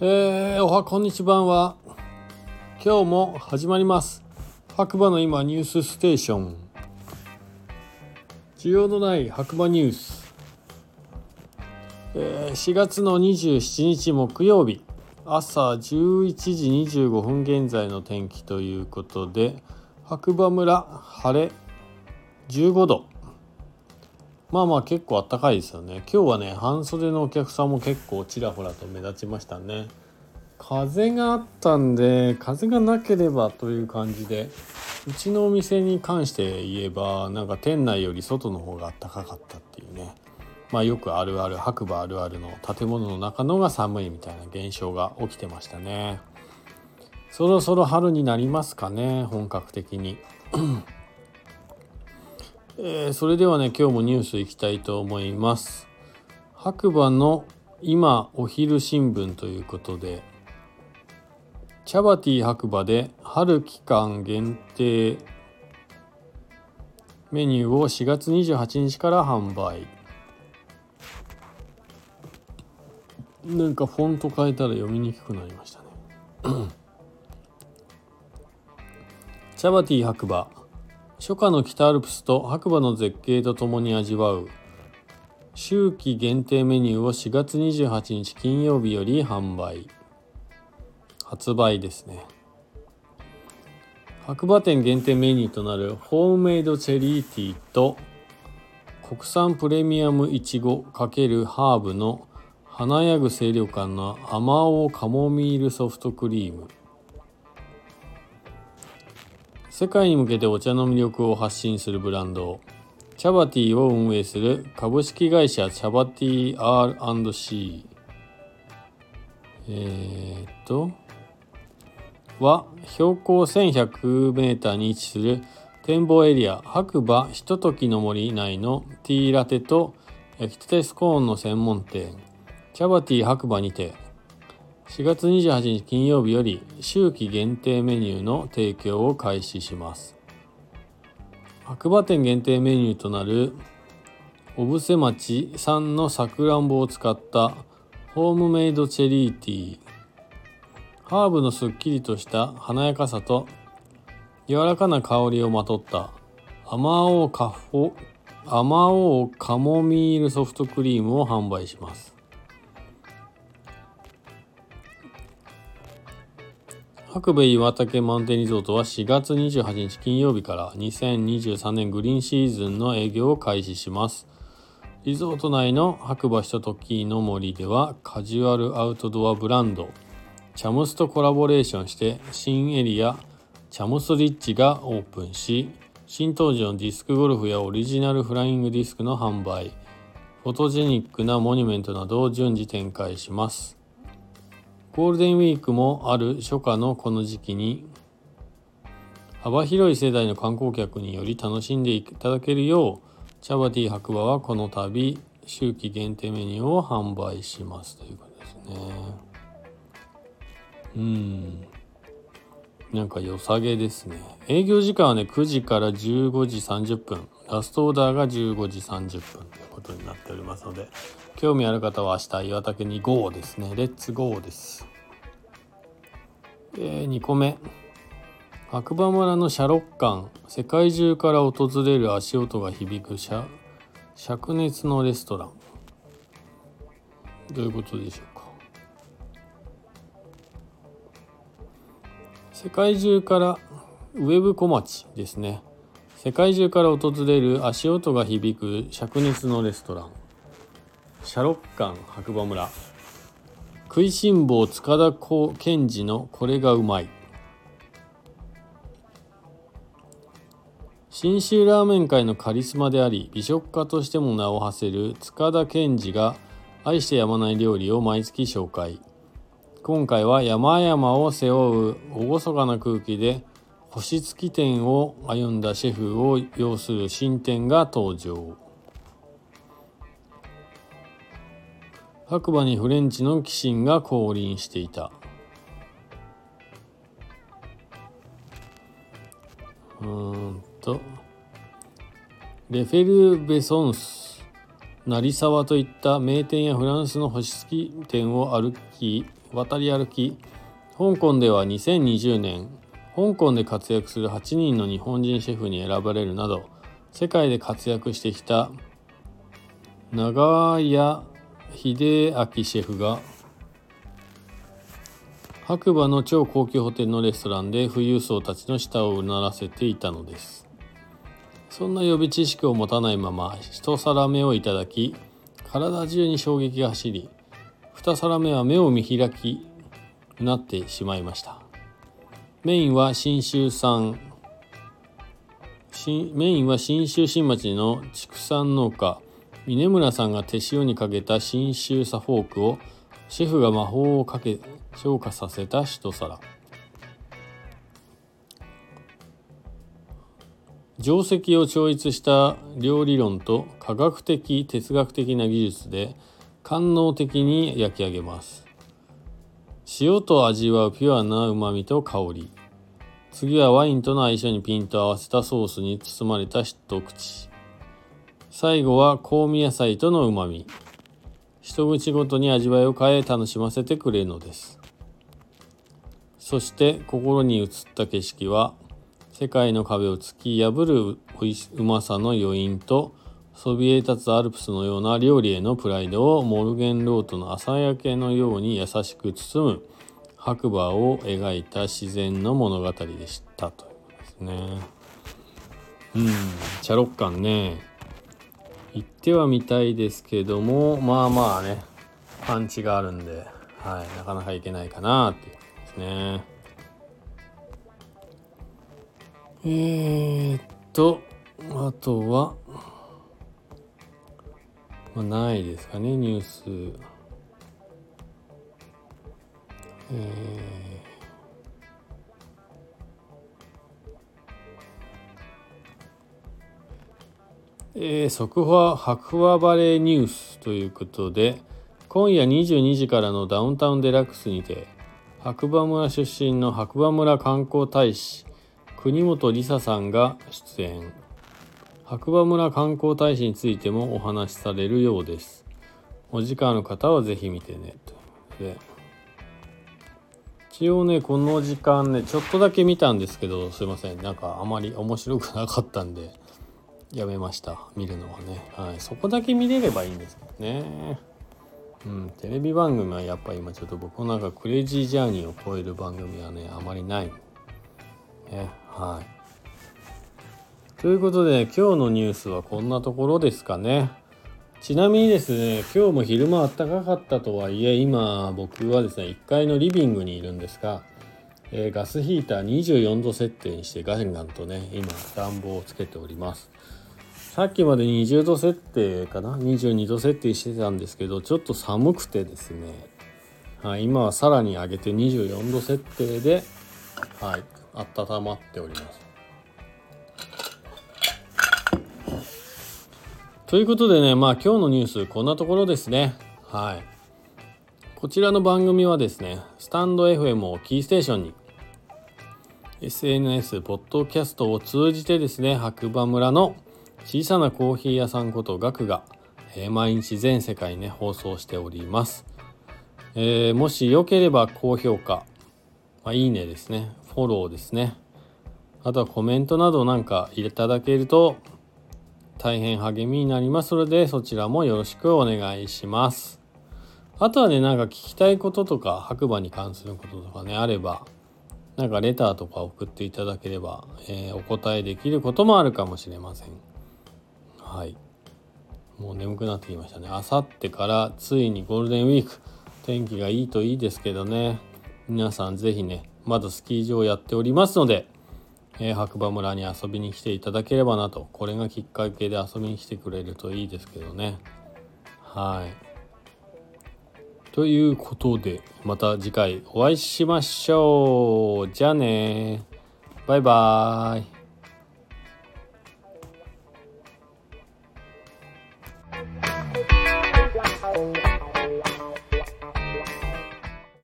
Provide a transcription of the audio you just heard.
えー、おはこんにちは。は今日も始まります。白馬の今ニュースステーション。需要のない白馬ニュース、えー、4月の27日木曜日。朝11時25分現在の天気ということで白馬村晴れ15度。まあまあ結構あったかいですよね。今日はね半袖のお客さんも結構ちらほらと目立ちましたね。風があったんで風がなければという感じでうちのお店に関して言えばなんか店内より外の方が暖かかったっていうね。まあよくあるある白馬あるあるの建物の中のが寒いみたいな現象が起きてましたね。そろそろ春になりますかね本格的に。えー、それではね今日もニュースいきたいと思います。白馬の今お昼新聞ということでチャバティ白馬で春期間限定メニューを4月28日から販売。なんかフォント変えたら読みにくくなりましたね。チャバティ白馬。初夏の北アルプスと白馬の絶景とともに味わう。秋季限定メニューを4月28日金曜日より販売。発売ですね。白馬店限定メニューとなるホームメイドチェリーティーと国産プレミアムいちご×ハーブの華やぐ清涼感のアマオカモミールソフトクリーム。世界に向けてお茶の魅力を発信するブランドチャバティを運営する株式会社チャバティ R&C えー、っとは標高 1100m に位置する展望エリア白馬ひとときの森内のティーラテと焼きたてスコーンの専門店チャバティ白馬にて。4月28日金曜日より秋季限定メニューの提供を開始します。白馬店限定メニューとなる小布施町産のさくらんぼを使ったホームメイドチェリーティー。ハーブのすっきりとした華やかさと柔らかな香りをまとったアマオカフォアマオカモミールソフトクリームを販売します。白米岩竹マウンテンリゾートは4月28日金曜日から2023年グリーンシーズンの営業を開始します。リゾート内の白馬ひとときの森ではカジュアルアウトドアブランドチャムスとコラボレーションして新エリアチャムスリッチがオープンし新登場のディスクゴルフやオリジナルフライングディスクの販売フォトジェニックなモニュメントなどを順次展開します。ゴールデンウィークもある初夏のこの時期に幅広い世代の観光客により楽しんでいただけるようチャバティ白馬はこの度秋季限定メニューを販売しますということですね。うん。なんか良さげですね。営業時間はね9時から15時30分。ラストオーダーが15時30分ということになっておりますので興味ある方は明日岩竹に GO ですね。レッツゴーです。えー、2個目。白馬村のシャロッカン。世界中から訪れる足音が響く灼熱のレストラン。どういうことでしょうか。世界中からウェブ小町ですね。世界中から訪れる足音が響く灼熱のレストラン。シャロッカン白馬村。食いしん坊塚田健二のこれがうまい。信州ラーメン界のカリスマであり美食家としても名を馳せる塚田健二が愛してやまない料理を毎月紹介。今回は山々を背負う厳かな空気で星付き店を歩んだシェフを要する新店が登場。白馬にフレンチの鬼神が降臨していた。うんと。レフェル・ベソンス成沢といった名店やフランスの星付き店を歩き渡り歩き香港では2020年香港で活躍する8人の日本人シェフに選ばれるなど世界で活躍してきた長谷秀明シェフが白馬の超高級ホテルのレストランで富裕層たちの舌をうならせていたのです。そんな予備知識を持たないまま一皿目をいただき体中に衝撃が走り二皿目は目を見開きなってしまいました。メインは信州産。メインは信州新町の畜産農家。峰村さんが手塩にかけた信州サフォークをシェフが魔法をかけ消化させた一皿。定石を超越した料理論と科学的哲学的な技術で官能的に焼き上げます。塩と味わうピュアな旨味と香り。次はワインとの相性にピンと合わせたソースに包まれた一口。最後は香味野菜との旨味。一口ごとに味わいを変え楽しませてくれるのです。そして心に映った景色は世界の壁を突き破るうまさの余韻とそびえ立つアルプスのような料理へのプライドをモルゲンロートの朝焼けのように優しく包む白馬を描いた自然の物語でしたということですね。うん、チャロッカンね。行ってはみたいですけども、まあまあね、パンチがあるんで、はい、なかなかいけないかなっていうですね。えー、っと、あとは、まあ、ないですかね、ニュース。えー、えー、速報白馬バレーニュースということで今夜22時からのダウンタウンデラックスにて白馬村出身の白馬村観光大使国本梨沙さんが出演白馬村観光大使についてもお話しされるようです。お時間の方はぜひ見てね。とで一応ねこの時間ねちょっとだけ見たんですけどすいません。なんかあまり面白くなかったんでやめました。見るのはね、はい、そこだけ見れればいいんですけどね。うんテレビ番組はやっぱ今ちょっと僕の中クレイジージャーニーを超える番組はねあまりない。ねはい。ということで今日のニュースはこんなところですかね。ちなみにですね今日も昼間暖かかったとはいえ今僕はですね1階のリビングにいるんですが、えー、ガスヒーター24度設定にしてガンガンとね今暖房をつけております。さっきまで20度設定かな？22度設定してたんですけどちょっと寒くてですね、はい、今はさらに上げて24度設定で、はい、温まっております。ということでね、まあ今日のニュースこんなところですね。はい。こちらの番組はですね、スタンド FM をキーステーションに SNS、ポッドキャストを通じてですね、白馬村の小さなコーヒー屋さんことガクが、えー、毎日全世界ね、放送しております。えー、もしよければ高評価、まあ、いいねですね、フォローですね。あとはコメントなどなんかいただけると大変励みになりますのでそちらもよろしくお願いします。あとはねなんか聞きたいこととか白馬に関することとかねあればなんかレターとか送っていただければ、えー、お答えできることもあるかもしれません。はい。もう眠くなってきましたね。あさってからついにゴールデンウィーク天気がいいといいですけどね皆さん是非ねまだスキー場やっておりますのでえー、白馬村に遊びに来ていただければなと。これがきっかけで遊びに来てくれるといいですけどね。はい。ということでまた次回お会いしましょう。じゃあねバイバーイ。